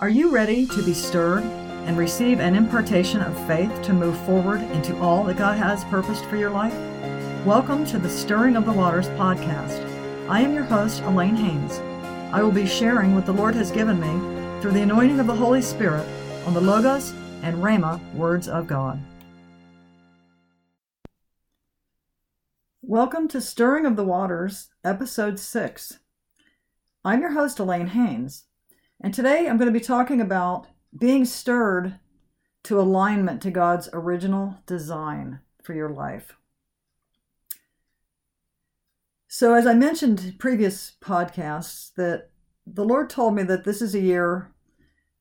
Are you ready to be stirred and receive an impartation of faith to move forward into all that God has purposed for your life? Welcome to the Stirring of the Waters podcast. I am your host, Alane Haynes. I will be sharing what the Lord has given me through the anointing of the Holy Spirit on the Logos and Rhema words of God. Welcome to Stirring of the Waters, Episode 6. I'm your host, Alane Haynes. And today I'm going to be talking about being stirred to alignment to God's original design for your life. So, as I mentioned in previous podcasts, that the Lord told me that this is a year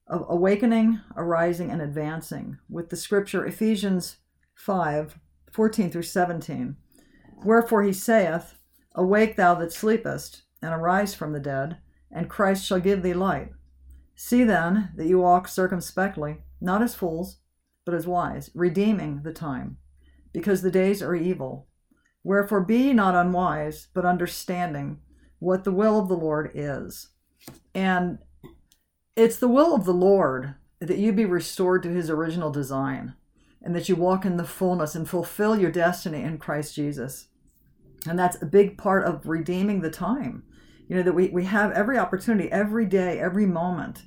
of awakening, arising, and advancing with the scripture Ephesians 5 14 through 17. Wherefore he saith, Awake thou that sleepest, and arise from the dead, and Christ shall give thee light. See then that you walk circumspectly, not as fools, but as wise, redeeming the time, because the days are evil. Wherefore be not unwise, but understanding what the will of the Lord is. And it's the will of the Lord that you be restored to his original design and that you walk in the fullness and fulfill your destiny in Christ Jesus. And that's a big part of redeeming the time you know that we, we have every opportunity every day every moment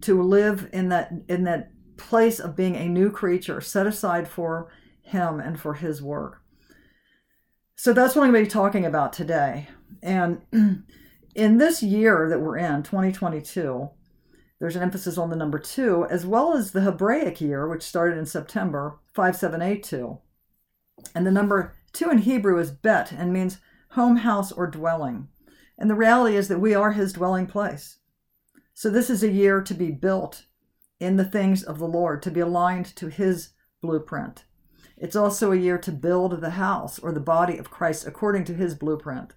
to live in that in that place of being a new creature set aside for him and for his work. So that's what i'm going to be talking about today. And in this year that we're in 2022 there's an emphasis on the number two as well as the hebraic year which started in september 5782 and the number two in hebrew is bet and means home house or dwelling and the reality is that we are his dwelling place. So this is a year to be built in the things of the Lord, to be aligned to his blueprint. It's also a year to build the house or the body of Christ according to his blueprint.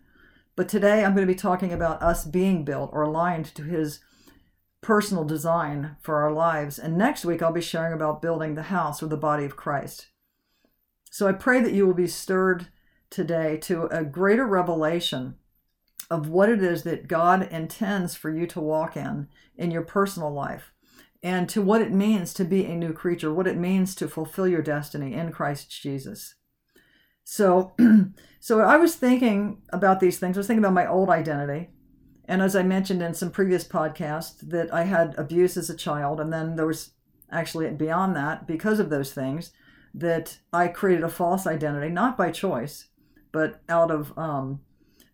But today I'm going to be talking about us being built or aligned to his personal design for our lives. And next week I'll be sharing about building the house or the body of Christ. So I pray that you will be stirred today to a greater revelation of what it is that God intends for you to walk in in your personal life and to what it means to be a new creature, what it means to fulfill your destiny in Christ Jesus. So so I was thinking about these things. I was thinking about my old identity. And as I mentioned in some previous podcasts that I had abuse as a child and then there was actually beyond that because of those things that I created a false identity not by choice but out of um,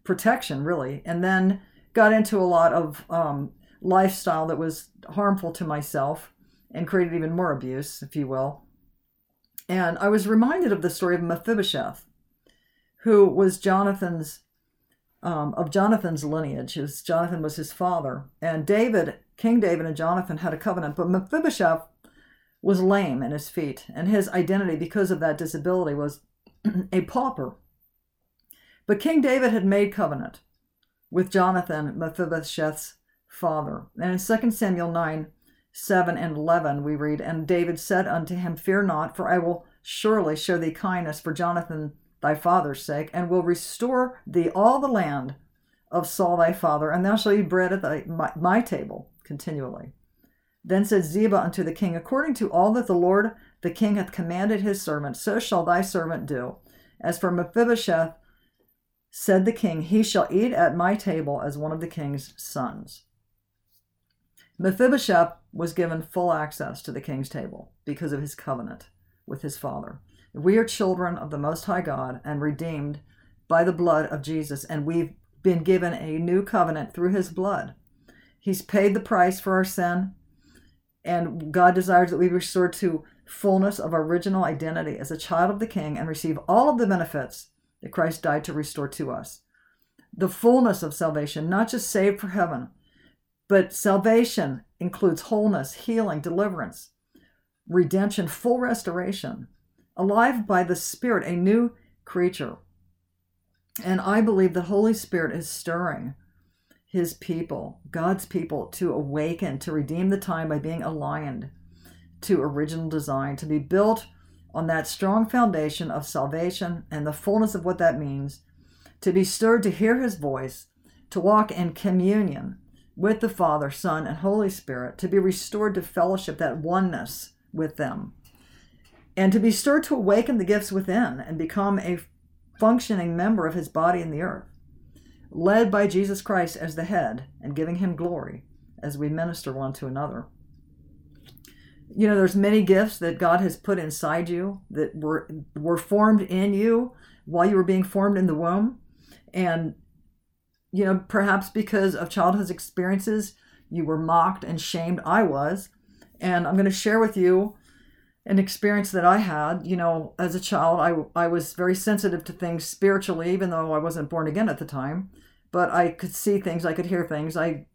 protection, really, and then got into a lot of um, lifestyle that was harmful to myself and created even more abuse, if you will. And I was reminded of the story of Mephibosheth, who was Jonathan's um, of Jonathan's lineage. His, Jonathan was his father, and David, King David, and Jonathan had a covenant. But Mephibosheth was lame in his feet, and his identity, because of that disability, was a pauper. But King David had made covenant with Jonathan, Mephibosheth's father. And in 2 Samuel 9, 7 and 11, we read, And David said unto him, Fear not, for I will surely show thee kindness for Jonathan thy father's sake, and will restore thee all the land of Saul thy father, and thou shalt eat bread at thy, my, my table continually. Then said Ziba unto the king, According to all that the Lord the king hath commanded his servant, so shall thy servant do. As for Mephibosheth, Said the king, He shall eat at my table as one of the king's sons. Mephibosheth was given full access to the king's table because of his covenant with his father. We are children of the Most High God and redeemed by the blood of Jesus, and we've been given a new covenant through his blood. He's paid the price for our sin, and God desires that we be restored to fullness of original identity as a child of the king and receive all of the benefits that Christ died to restore to us. The fullness of salvation, not just saved for heaven, but salvation includes wholeness, healing, deliverance, redemption, full restoration, alive by the Spirit, a new creature. And I believe the Holy Spirit is stirring his people, God's people, to awaken, to redeem the time by being aligned to original design, to be built on that strong foundation of salvation and the fullness of what that means, to be stirred to hear his voice, to walk in communion with the Father, Son, and Holy Spirit, to be restored to fellowship, that oneness with them, and to be stirred to awaken the gifts within and become a functioning member of his body in the earth, led by Jesus Christ as the head and giving him glory as we minister one to another. You know, there's many gifts that God has put inside you that were were formed in you while you were being formed in the womb. And you know, perhaps because of childhood experiences, you were mocked and shamed. I was. And I'm going to share with you an experience that I had. You know, as a child, I, I was very sensitive to things spiritually, even though I wasn't born again at the time. But I could see things, I could hear things. I,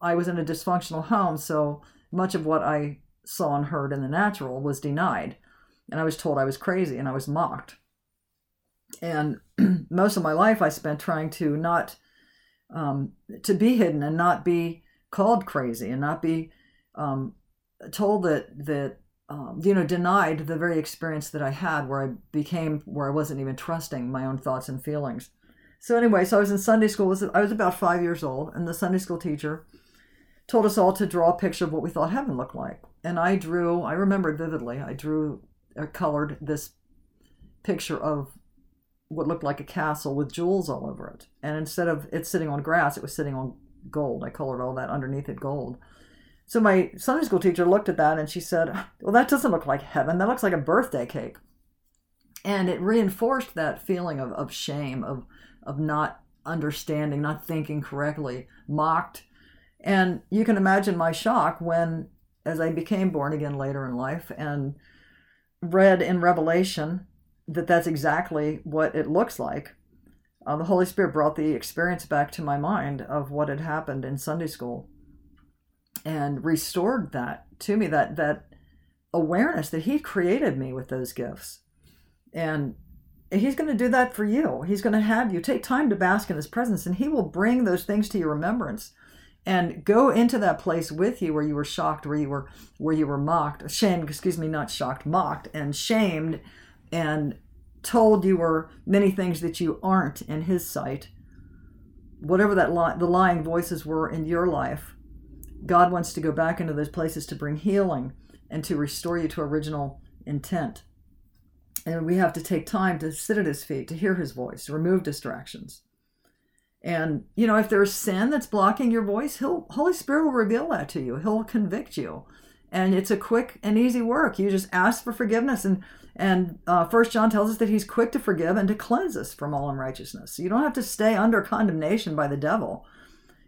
I was in a dysfunctional home, so much of what I saw and heard in the natural was denied. And I was told I was crazy and I was mocked. And most of my life I spent trying to not um, to be hidden and not be called crazy and not be um, told that that um, you know denied the very experience that I had where I became where I wasn't even trusting my own thoughts and feelings. So anyway, so I was in Sunday school. I was about five years old, and the Sunday school teacher told us all to draw a picture of what we thought heaven looked like. And I drew. I remember vividly. I drew, or colored this picture of what looked like a castle with jewels all over it. And instead of it sitting on grass, it was sitting on gold. I colored all that underneath it gold. So my Sunday school teacher looked at that and she said, Well, that doesn't look like heaven. That looks like a birthday cake. And it reinforced that feeling of, of shame, of, of not understanding, not thinking correctly, mocked. And you can imagine my shock when, as I became born again later in life and read in Revelation that that's exactly what it looks like. Uh, the Holy Spirit brought the experience back to my mind of what had happened in Sunday school and restored that to me that that awareness that he created me with those gifts and he's going to do that for you he's going to have you take time to bask in his presence and he will bring those things to your remembrance and go into that place with you where you were shocked where you were where you were mocked shamed excuse me not shocked mocked and shamed and told you were many things that you aren't in his sight, whatever that li- the lying voices were in your life, God wants to go back into those places to bring healing and to restore you to original intent. And we have to take time to sit at his feet, to hear his voice, remove distractions. And you know, if there's sin that's blocking your voice, he'll Holy Spirit will reveal that to you. He'll convict you. And it's a quick and easy work. You just ask for forgiveness and and uh, First John tells us that he's quick to forgive and to cleanse us from all unrighteousness. So You don't have to stay under condemnation by the devil.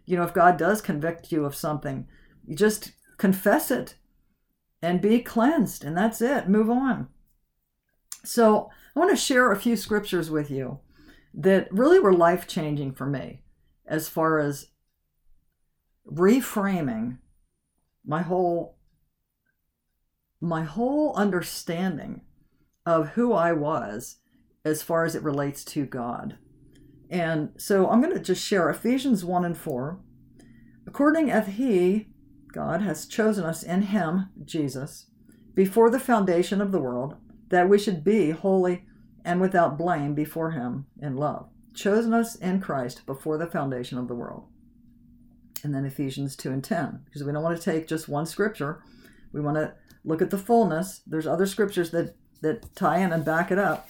You know, if God does convict you of something, you just confess it and be cleansed, and that's it. Move on. So, I want to share a few scriptures with you that really were life changing for me as far as reframing my whole my whole understanding of who I was as far as it relates to God. And so I'm going to just share Ephesians 1 and 4. According as He, God, has chosen us in Him, Jesus, before the foundation of the world, that we should be holy and without blame before Him in love. Chosen us in Christ before the foundation of the world. And then Ephesians 2 and 10, because we don't want to take just one scripture. We want to look at the fullness. There's other scriptures that that tie in and back it up.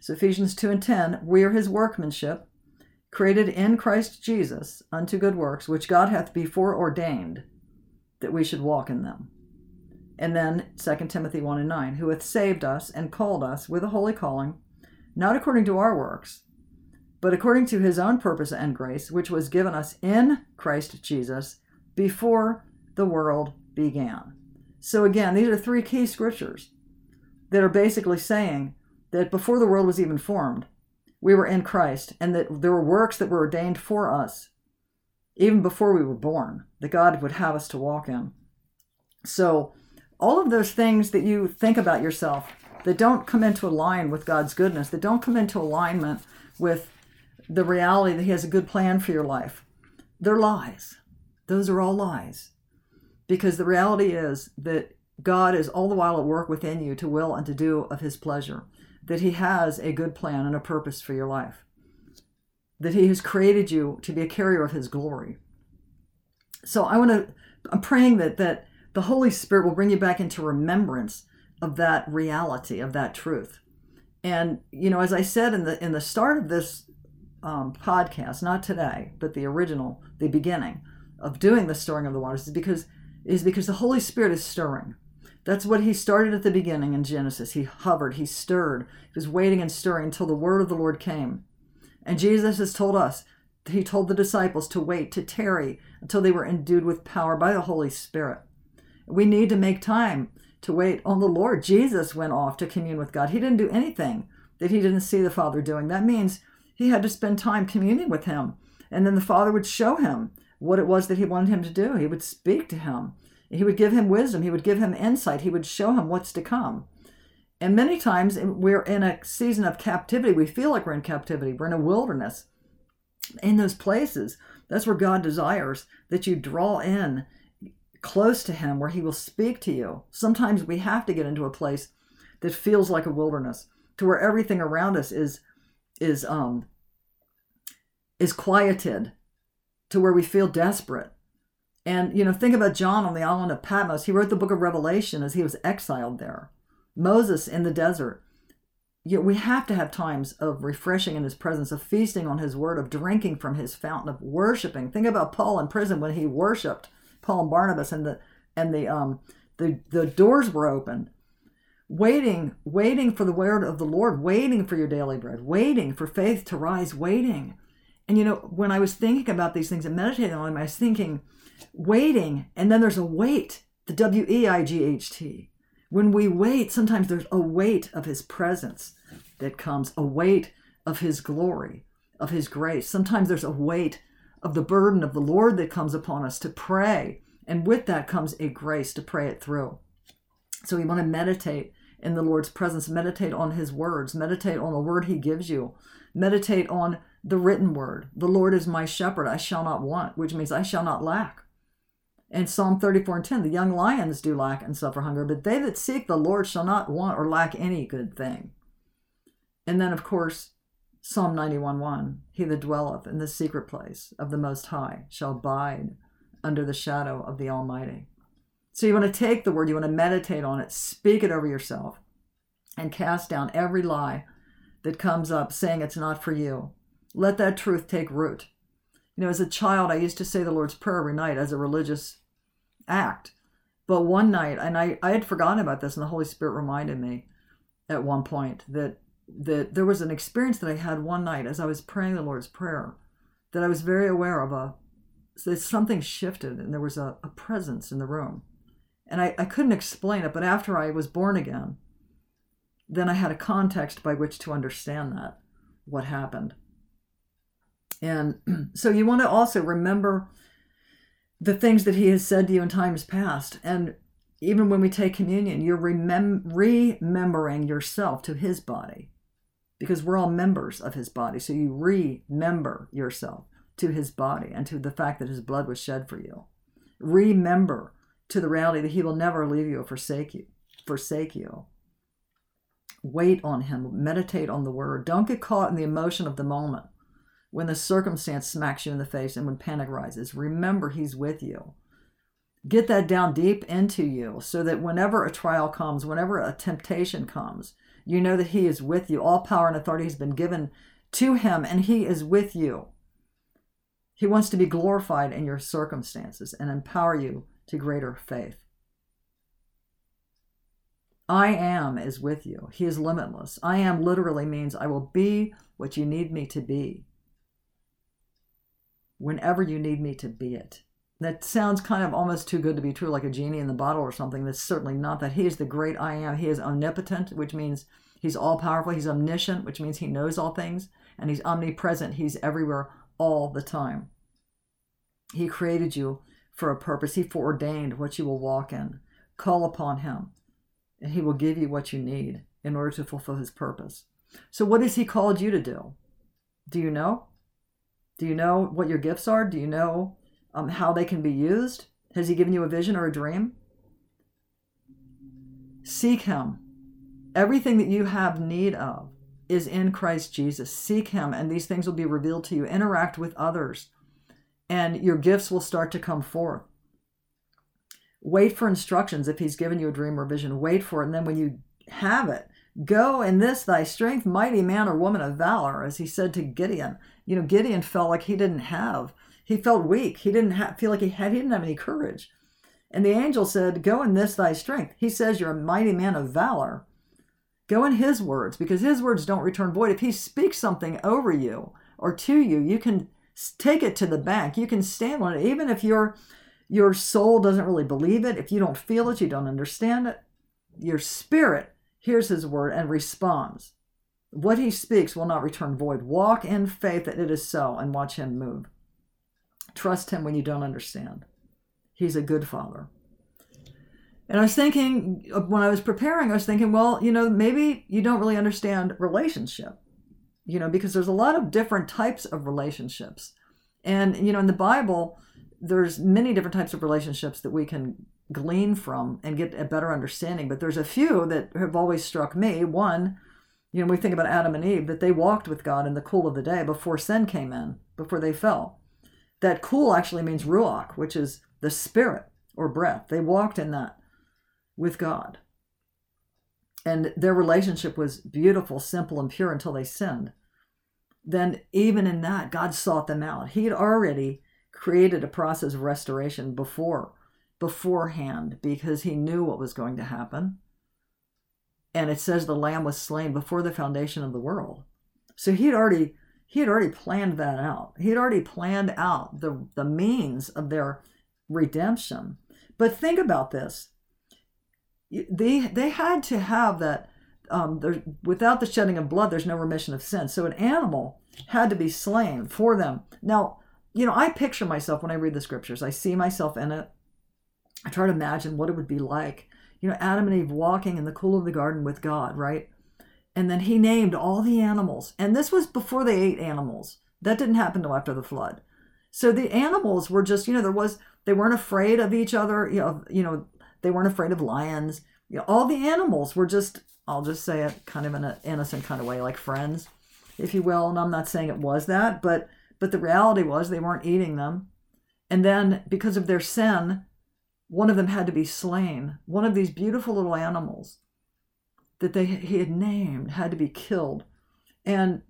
So Ephesians 2 and 10, we are his workmanship, created in Christ Jesus unto good works, which God hath before ordained that we should walk in them. And then 2 Timothy 1 and 9, who hath saved us and called us with a holy calling, not according to our works, but according to his own purpose and grace, which was given us in Christ Jesus before the world began. So again, these are three key scriptures that are basically saying that before the world was even formed, we were in Christ and that there were works that were ordained for us even before we were born that God would have us to walk in. So, all of those things that you think about yourself that don't come into line with God's goodness, that don't come into alignment with the reality that He has a good plan for your life, they're lies. Those are all lies. Because the reality is that God is all the while at work within you to will and to do of his pleasure, that he has a good plan and a purpose for your life, that he has created you to be a carrier of his glory. So I want to, I'm praying that, that the Holy Spirit will bring you back into remembrance of that reality, of that truth. And, you know, as I said in the, in the start of this um, podcast, not today, but the original, the beginning of doing the stirring of the waters is because, is because the Holy Spirit is stirring. That's what he started at the beginning in Genesis. He hovered, he stirred, he was waiting and stirring until the word of the Lord came. And Jesus has told us, he told the disciples to wait, to tarry until they were endued with power by the Holy Spirit. We need to make time to wait on the Lord. Jesus went off to commune with God. He didn't do anything that he didn't see the Father doing. That means he had to spend time communing with him. And then the Father would show him what it was that he wanted him to do. He would speak to him. He would give him wisdom. He would give him insight. He would show him what's to come. And many times eh, we're in a season of captivity. We feel like we're in captivity. We're in a wilderness. In those places, that's where God desires that you draw in close to Him, where He will speak to you. Sometimes we have to get into a place that feels like a wilderness, to where everything around us is is um is quieted, to where we feel desperate and, you know, think about John on the island of Patmos. He wrote the book of Revelation as he was exiled there. Moses in the desert. Yet we have to have times of refreshing in his presence, of feasting on his word, of drinking from his fountain, of worshiping. Think about Paul in prison when he worshiped Paul and Barnabas and the and the um the, the doors were open. Waiting, waiting for the word of the Lord, waiting for your daily bread, waiting for faith to rise, waiting. And you know, when I was thinking about these things and meditating on them, I was thinking, waiting, and then there's a wait, the W E I G H T. When we wait, sometimes there's a weight of His presence that comes, a weight of His glory, of His grace. Sometimes there's a weight of the burden of the Lord that comes upon us to pray, and with that comes a grace to pray it through. So we want to meditate in the Lord's presence, meditate on His words, meditate on the word He gives you, meditate on the written word. The Lord is my shepherd, I shall not want, which means I shall not lack. And Psalm 34 and 10 the young lions do lack and suffer hunger, but they that seek the Lord shall not want or lack any good thing. And then, of course, Psalm 91 1 He that dwelleth in the secret place of the Most High shall abide under the shadow of the Almighty. So you want to take the word, you want to meditate on it, speak it over yourself, and cast down every lie that comes up saying it's not for you. Let that truth take root. You know, as a child, I used to say the Lord's Prayer every night as a religious act. But one night, and I, I had forgotten about this, and the Holy Spirit reminded me at one point that that there was an experience that I had one night as I was praying the Lord's Prayer that I was very aware of a that something shifted and there was a, a presence in the room. And I, I couldn't explain it, but after I was born again, then I had a context by which to understand that, what happened. And so you want to also remember the things that he has said to you in times past. And even when we take communion, you're remem- remembering yourself to his body because we're all members of his body. So you remember yourself to his body and to the fact that his blood was shed for you. Remember to the reality that he will never leave you or forsake you. Forsake you. Wait on him. Meditate on the word. Don't get caught in the emotion of the moment when the circumstance smacks you in the face and when panic rises. Remember, He's with you. Get that down deep into you so that whenever a trial comes, whenever a temptation comes, you know that He is with you. All power and authority has been given to Him, and He is with you. He wants to be glorified in your circumstances and empower you to greater faith. I am is with you. He is limitless. I am literally means I will be what you need me to be whenever you need me to be it. That sounds kind of almost too good to be true, like a genie in the bottle or something. That's certainly not that. He is the great I am. He is omnipotent, which means he's all powerful. He's omniscient, which means he knows all things. And he's omnipresent. He's everywhere all the time. He created you for a purpose. He foreordained what you will walk in. Call upon him, and he will give you what you need in order to fulfill his purpose. So, what has he called you to do? Do you know? Do you know what your gifts are? Do you know um, how they can be used? Has He given you a vision or a dream? Seek Him. Everything that you have need of is in Christ Jesus. Seek Him, and these things will be revealed to you. Interact with others and your gifts will start to come forth. Wait for instructions if he's given you a dream or vision. Wait for it. And then when you have it, go in this thy strength, mighty man or woman of valor, as he said to Gideon. You know, Gideon felt like he didn't have, he felt weak. He didn't feel like he had, he didn't have any courage. And the angel said, Go in this thy strength. He says, You're a mighty man of valor. Go in his words, because his words don't return void. If he speaks something over you or to you, you can take it to the bank. You can stand on it, even if your your soul doesn't really believe it, if you don't feel it, you don't understand it. Your spirit hears his word and responds. What he speaks will not return void. Walk in faith that it is so and watch him move. Trust him when you don't understand. He's a good father. And I was thinking, uh, when I was preparing, I was thinking, well, you know, maybe you don't really understand relationship, you know, because there's a lot of different types of relationships. And, you know, in the Bible, there's many different types of relationships that we can glean from and get a better understanding. But there's a few that have always struck me. One, you know, we think about Adam and Eve, that they walked with God in the cool of the day before sin came in, before they fell. That cool actually means ruach, which is the spirit or breath. They walked in that with God. And their relationship was beautiful, simple, and pure until they sinned. Then, even in that, God sought them out. He had already created a process of restoration before beforehand because he knew what was going to happen and it says the lamb was slain before the foundation of the world so he had already he had already planned that out he had already planned out the the means of their redemption but think about this they they had to have that um, without the shedding of blood there's no remission of sin so an animal had to be slain for them now you know, I picture myself when I read the scriptures. I see myself in it. I try to imagine what it would be like. You know, Adam and Eve walking in the cool of the garden with God, right? And then he named all the animals. And this was before they ate animals. That didn't happen until after the flood. So the animals were just, you know, there was they weren't afraid of each other, you know, you know, they weren't afraid of lions. You know, all the animals were just, I'll just say it kind of in an innocent kind of way, like friends, if you will. And I'm not saying it was that, but but the reality was they weren't eating them. And then, because of their sin, one of them had to be slain. One of these beautiful little animals that they he had named had to be killed. And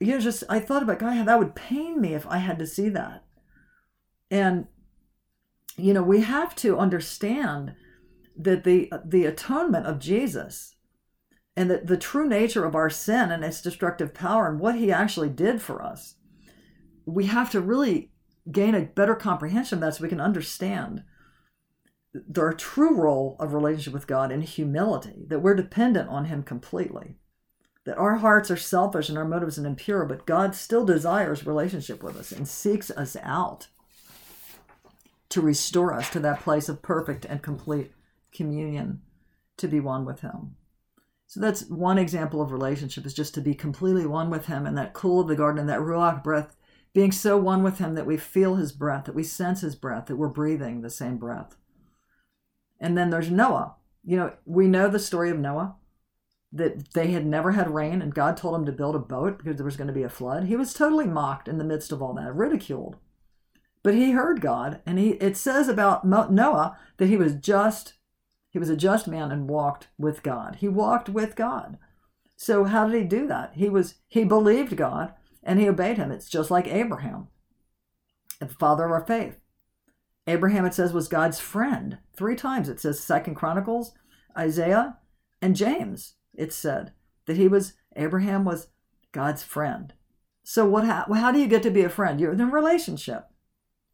you know, just I thought about God, that would pain me if I had to see that. And you know, we have to understand that the the atonement of Jesus and that the true nature of our sin and its destructive power and what he actually did for us we have to really gain a better comprehension of that so we can understand the true role of relationship with God in humility, that we're dependent on Him completely, that our hearts are selfish and our motives are impure, but God still desires relationship with us and seeks us out to restore us to that place of perfect and complete communion, to be one with Him. So that's one example of relationship is just to be completely one with Him and that cool of the garden and that ruach breath being so one with him that we feel his breath, that we sense his breath, that we're breathing the same breath. And then there's Noah. You know, we know the story of Noah that they had never had rain and God told him to build a boat because there was going to be a flood. He was totally mocked in the midst of all that, ridiculed. But he heard God and he it says about Noah that he was just he was a just man and walked with God. He walked with God. So how did he do that? He was he believed God and he obeyed him. It's just like Abraham, the father of our faith. Abraham, it says, was God's friend. Three times it says Second Chronicles, Isaiah, and James. It said that he was Abraham was God's friend. So what? How, how do you get to be a friend? You're in a relationship.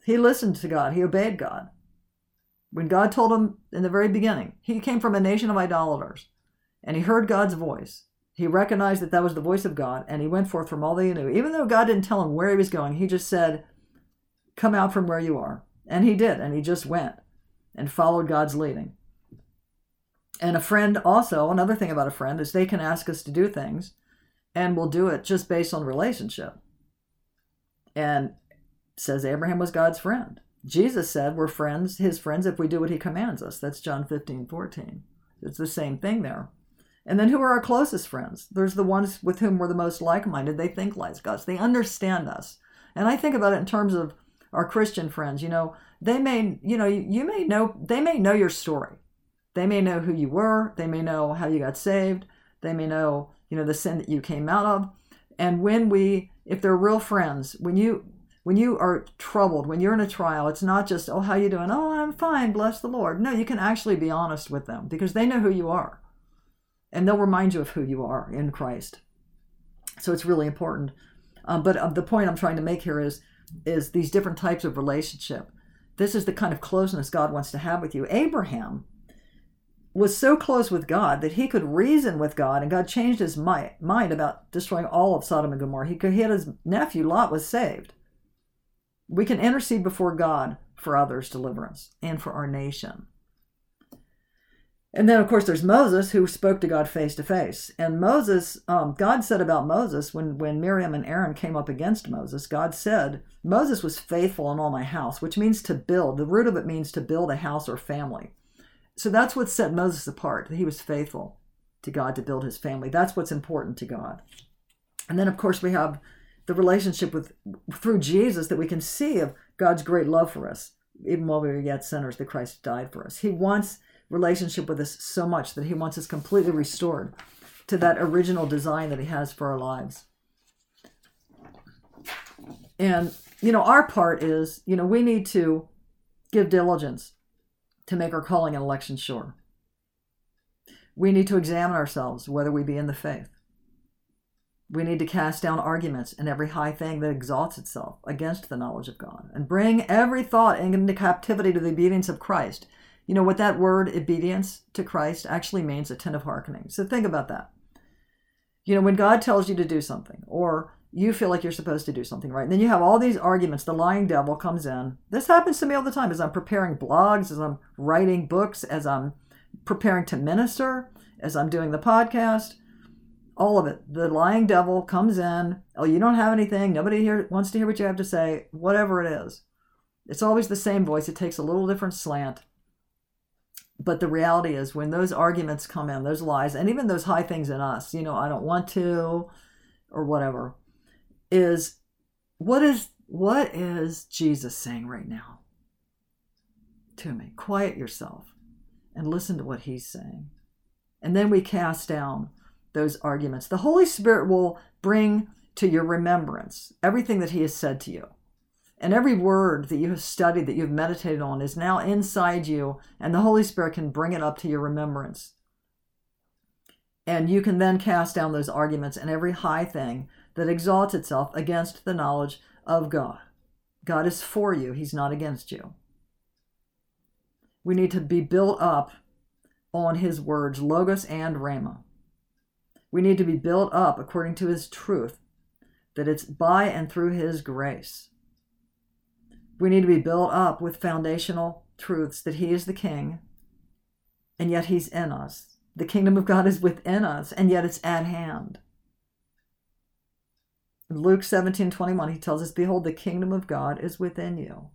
He listened to God. He obeyed God. When God told him in the very beginning, he came from a nation of idolaters, and he heard God's voice. He recognized that that was the voice of God, and he went forth from all that he knew. Even though God didn't tell him where he was going, he just said, Come out from where you are. And he did, and he just went and followed God's leading. And a friend also, another thing about a friend is they can ask us to do things, and we'll do it just based on relationship. And says Abraham was God's friend. Jesus said we're friends, his friends, if we do what he commands us. That's John 15, 14. It's the same thing there. And then who are our closest friends? There's the ones with whom we're the most like minded. They think like us, they understand us. And I think about it in terms of our Christian friends, you know, they may, you know, you may know, they may know your story. They may know who you were. They may know how you got saved. They may know, you know, the sin that you came out of. And when we, if they're real friends, when you, when you are troubled, when you're in a trial, it's not just, oh, how you doing? Oh, I'm fine, bless the Lord. No, you can actually be honest with them because they know who you are. And they'll remind you of who you are in Christ. So it's really important. Um, but uh, the point I'm trying to make here is, is these different types of relationship. This is the kind of closeness God wants to have with you. Abraham was so close with God that he could reason with God, and God changed his mind about destroying all of Sodom and Gomorrah. He could hit his nephew Lot was saved. We can intercede before God for others' deliverance and for our nation. And then, of course, there's Moses who spoke to God face to face. And Moses, um, God said about Moses, when, when Miriam and Aaron came up against Moses, God said, Moses was faithful in all my house, which means to build. The root of it means to build a house or family. So that's what set Moses apart. That he was faithful to God to build his family. That's what's important to God. And then, of course, we have the relationship with through Jesus that we can see of God's great love for us, even while we were yet sinners, that Christ died for us. He wants relationship with us so much that he wants us completely restored to that original design that he has for our lives. And, you know, our part is, you know, we need to give diligence to make our calling and election sure. We need to examine ourselves whether we be in the faith. We need to cast down arguments and every high thing that exalts itself against the knowledge of God and bring every thought into captivity to the obedience of Christ. You know what that word obedience to Christ actually means attentive hearkening. So think about that. You know, when God tells you to do something, or you feel like you're supposed to do something right. And then you have all these arguments. The lying devil comes in. This happens to me all the time as I'm preparing blogs, as I'm writing books, as I'm preparing to minister, as I'm doing the podcast. All of it. The lying devil comes in. Oh, you don't have anything. Nobody here wants to hear what you have to say. Whatever it is. It's always the same voice. It takes a little different slant. But the reality is, when those arguments come in, those lies, and even those high things in us, you know, I don't want to, or whatever, is what is what is Jesus saying right now to me? Quiet yourself and listen to what he's saying. And then we cast down those arguments. The Holy Spirit will bring to your remembrance everything that he has said to you. And every word that you have studied, that you've meditated on, is now inside you, and the Holy Spirit can bring it up to your remembrance. And you can then cast down those arguments and every high thing that exalts itself against the knowledge of God. God is for you, He's not against you. We need to be built up on His words, Logos and Rhema. We need to be built up according to His truth, that it's by and through His grace. We need to be built up with foundational truths that He is the King, and yet He's in us. The kingdom of God is within us, and yet it's at hand. Luke 17 21, he tells us, Behold, the kingdom of God is within you.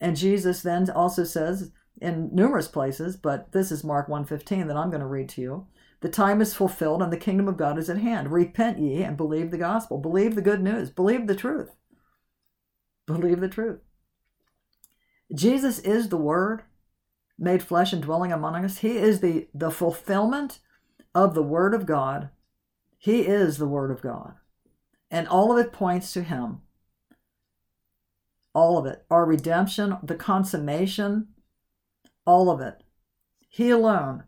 And Jesus then also says in numerous places, but this is Mark 1:15 that I'm going to read to you. The time is fulfilled and the kingdom of God is at hand. Repent ye and believe the gospel. Believe the good news. Believe the truth. Believe the truth. Jesus is the word made flesh and dwelling among us. He is the, the fulfillment of the word of God. He is the word of God. And all of it points to Him. All of it. Our redemption, the consummation, all of it. He alone.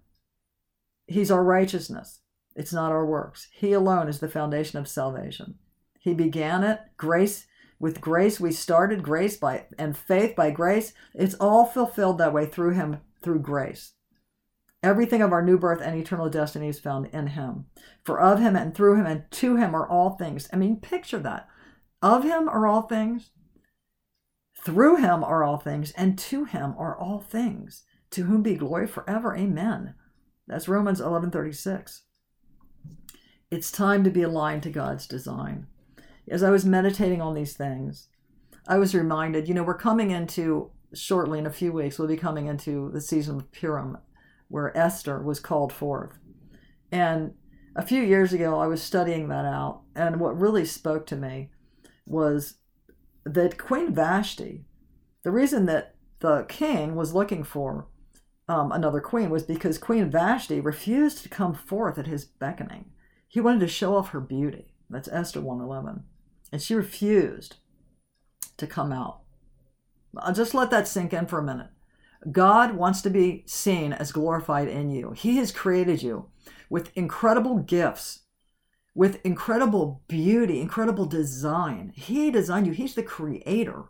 He's our righteousness. It's not our works. He alone is the foundation of salvation. He began it. Grace, with grace, we started grace by and faith by grace. It's all fulfilled that way through Him, through grace. Everything of our new birth and eternal destiny is found in him. For of him and through him and to him are all things. I mean, picture that. Of him are all things, through him are all things, and to him are all things. To whom be glory forever. Amen. That's Romans 11:36. It's time to be aligned to God's design. As I was meditating on these things, I was reminded, you know, we're coming into shortly in a few weeks, we'll be coming into the season of Purim where Esther was called forth. And a few years ago, I was studying that out, and what really spoke to me was that Queen Vashti, the reason that the king was looking for um, another queen was because Queen Vashti refused to come forth at his beckoning. He wanted to show off her beauty. That's Esther 111. And she refused to come out. I'll just let that sink in for a minute. God wants to be seen as glorified in you. He has created you with incredible gifts, with incredible beauty, incredible design. He designed you, He's the creator.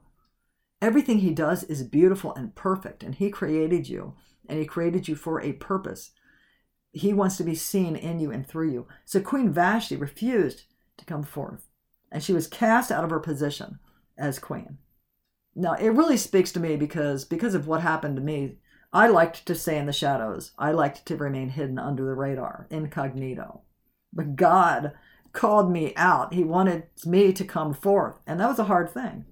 Everything He does is beautiful and perfect, and He created you, and He created you for a purpose. He wants to be seen in you and through you. So Queen Vashti refused to come forth, and she was cast out of her position as queen. Now, it really speaks to me because because of what happened to me, I liked to stay in the shadows. I liked to remain hidden under the radar, incognito. But God called me out. He wanted me to come forth, and that was a hard thing.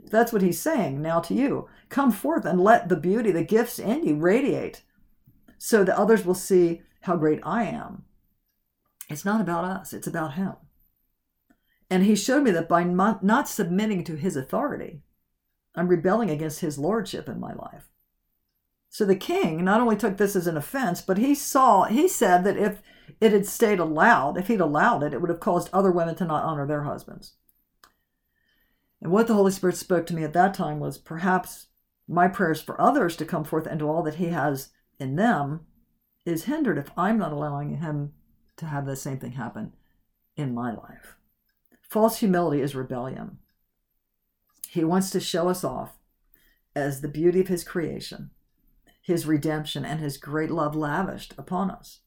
That's what he's saying now to you. Come forth and let the beauty, the gifts in you radiate so that others will see how great I am. It's not about us, it's about him. And he showed me that by not submitting to his authority, I'm rebelling against his lordship in my life. So the king not only took this as an offense, but he saw, he said that if it had stayed allowed, if he'd allowed it, it would have caused other women to not honor their husbands. And what the Holy Spirit spoke to me at that time was perhaps my prayers for others to come forth and into all that he has in them is hindered if I'm not allowing him to have the same thing happen in my life. False humility is rebellion. He wants to show us off as the beauty of His creation, His redemption, and His great love lavished upon us.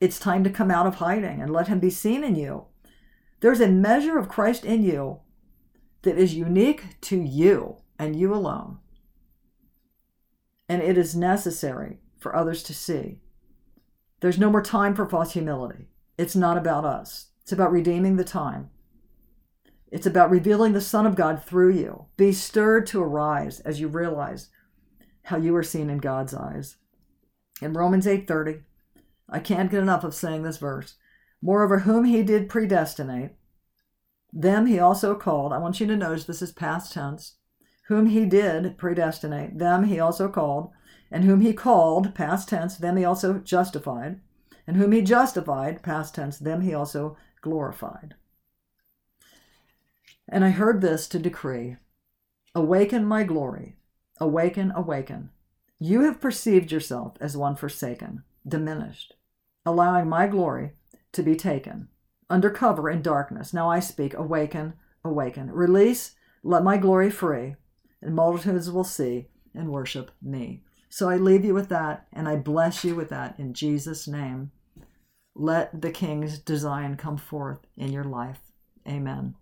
It's time to come out of hiding and let Him be seen in you. There's a measure of Christ in you that is unique to you and you alone. And it is necessary for others to see. There's no more time for false humility. It's not about us, it's about redeeming the time it's about revealing the Son of God through you. Be stirred to arise as you realize how you are seen in God's eyes. In Romans 8:30, I can't get enough of saying this verse. Moreover, whom he did predestinate, them he also called. I want you to notice this is past tense. Whom he did predestinate, them he also called. And whom he called, past tense, them he also justified. And whom he justified, past tense, them he also glorified. And I heard this to decree Awaken, my glory, awaken, awaken. You have perceived yourself as one forsaken, diminished, allowing my glory to be taken. Under cover in darkness, now I speak, awaken, awaken. Release, let my glory free, and multitudes will see and worship me. So I leave you with that, and I bless you with that in Jesus' name. Let the King's design come forth in your life. Amen.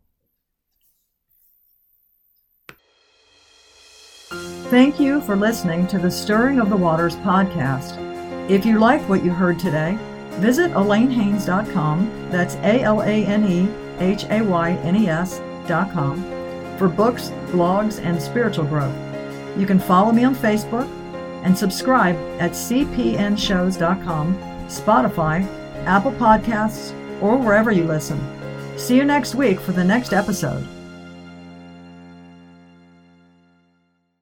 Thank you for listening to the Stirring of the Waters podcast. If you like what you heard today, visit AlaneHaynes.com, that's A L A N E H A Y N E S.com, for books, blogs, and spiritual growth. You can follow me on Facebook and subscribe at cpnshows.com, Spotify, Apple Podcasts, or wherever you listen. See you next week for the next episode.